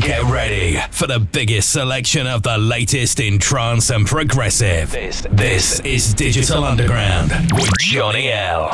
Get ready for the biggest selection of the latest in trance and progressive. This, is Digital Underground with Johnny L.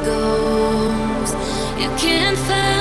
back, can't back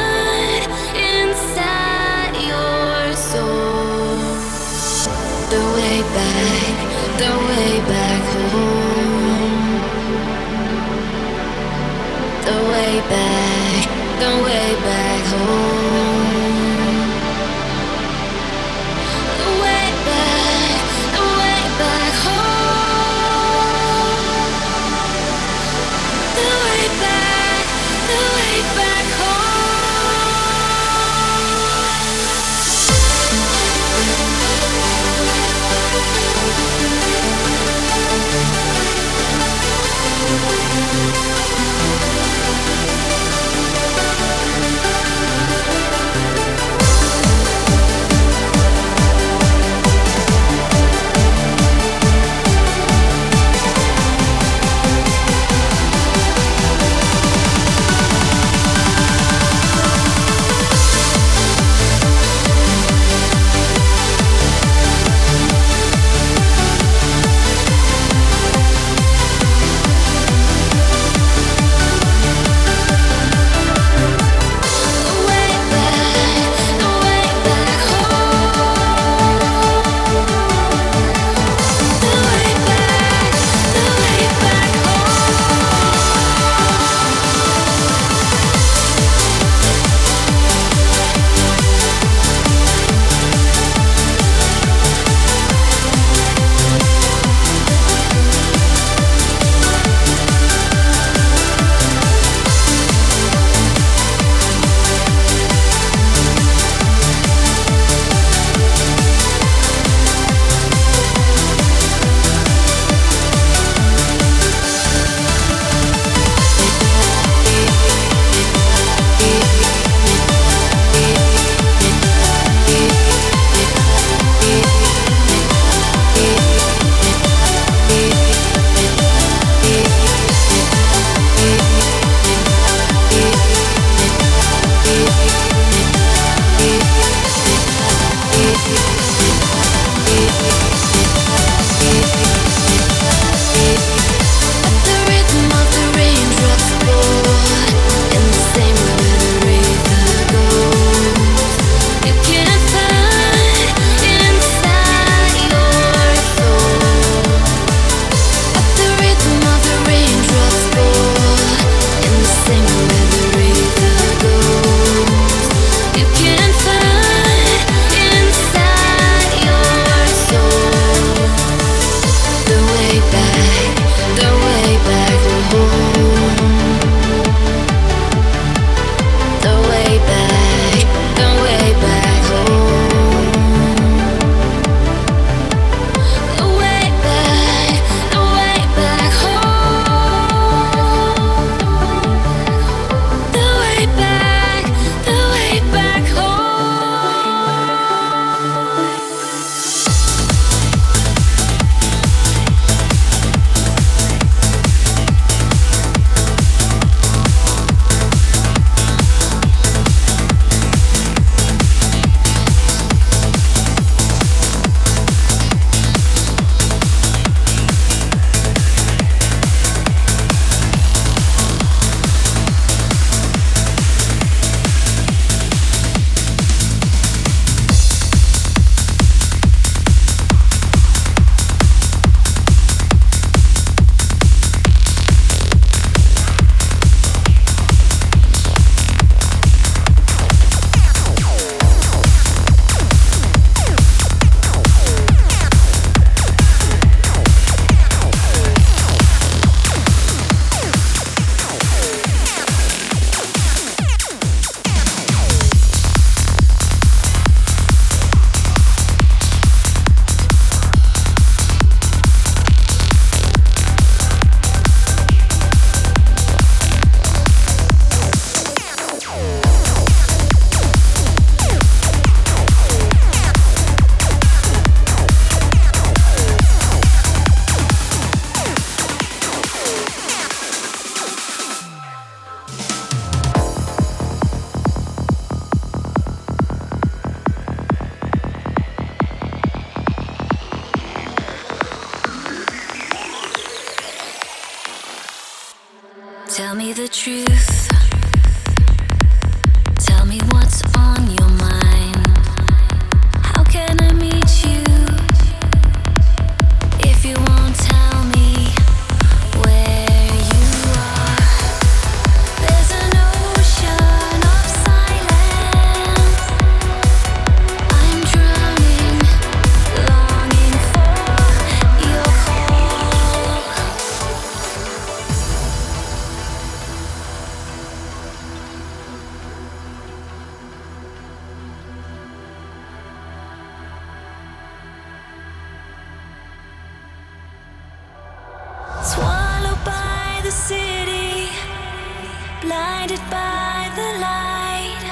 blinded by the light,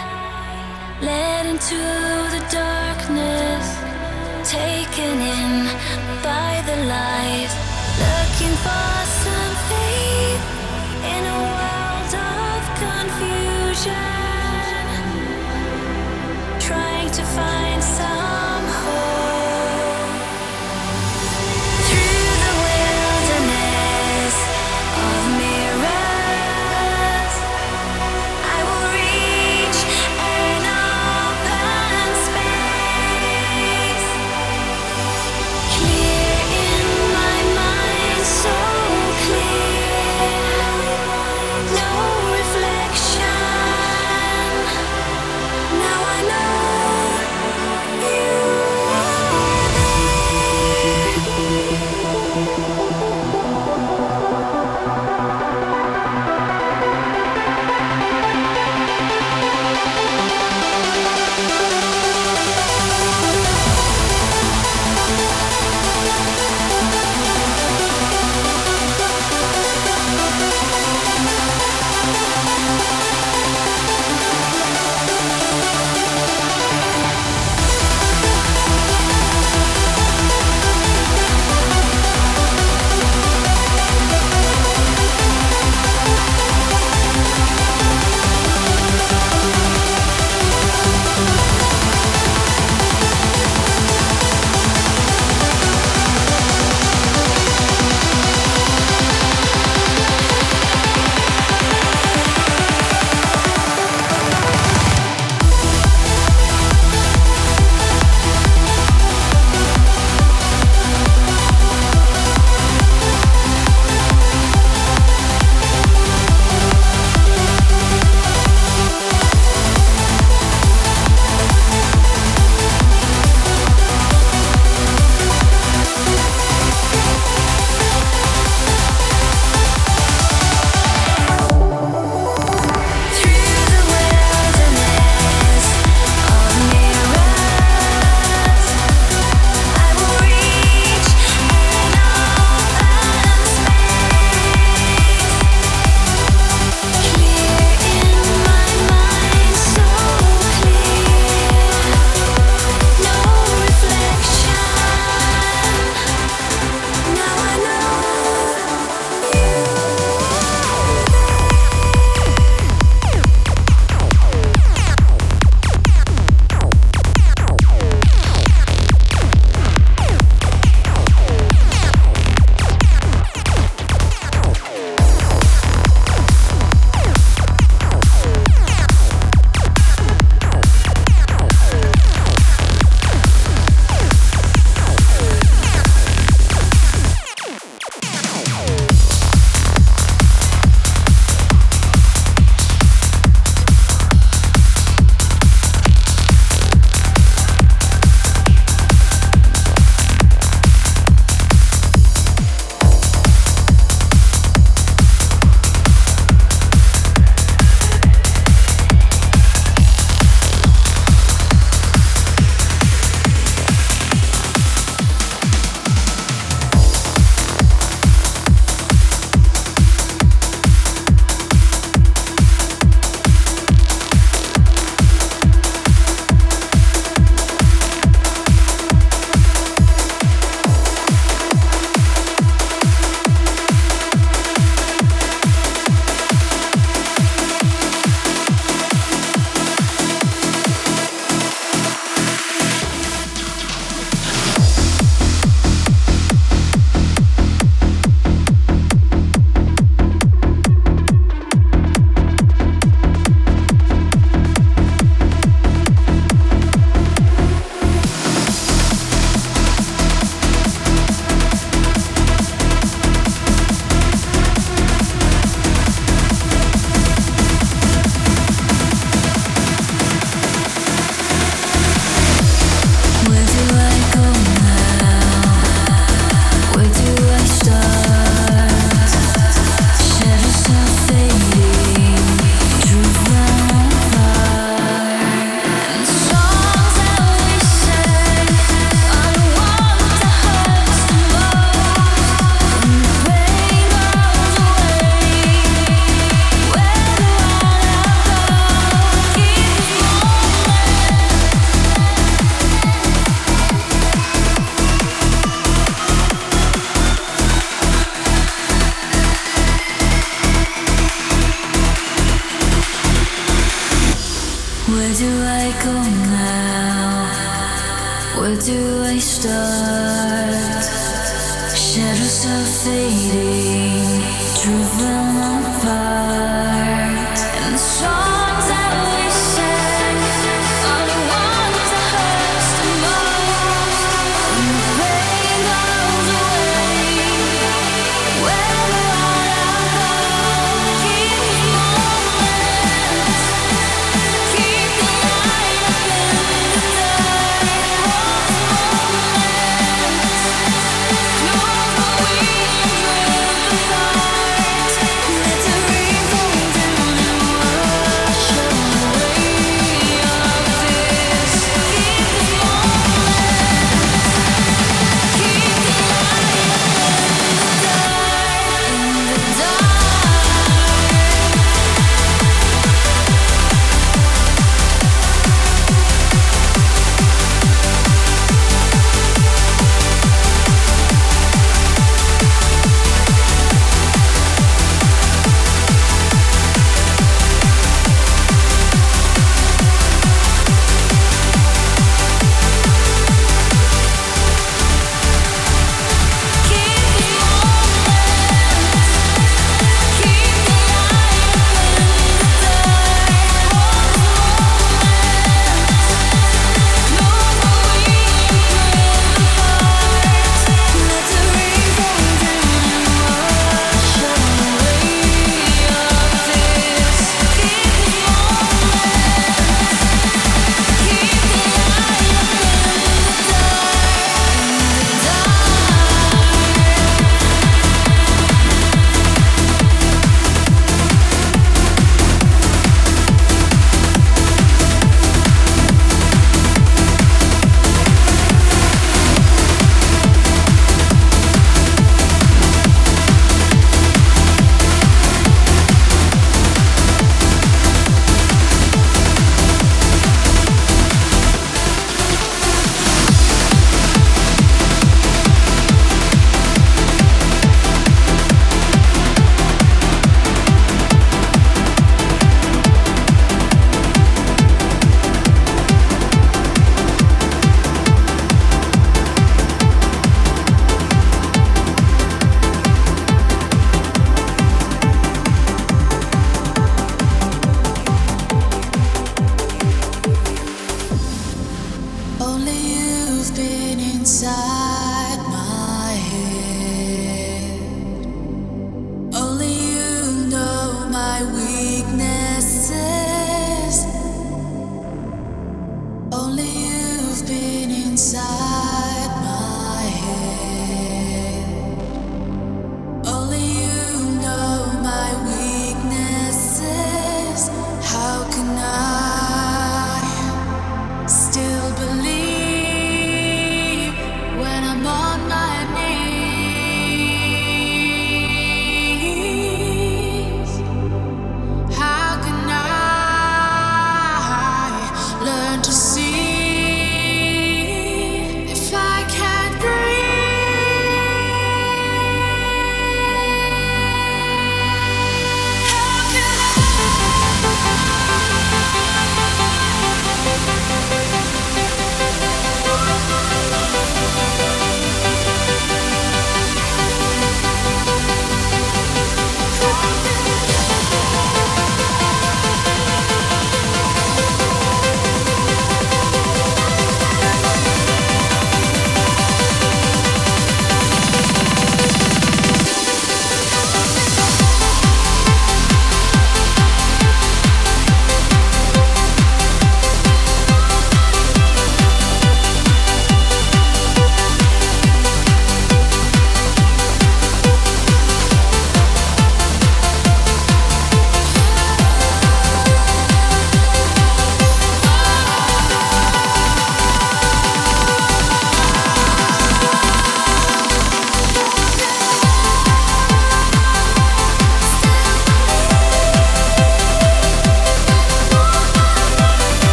led into the darkness, taken in by the light.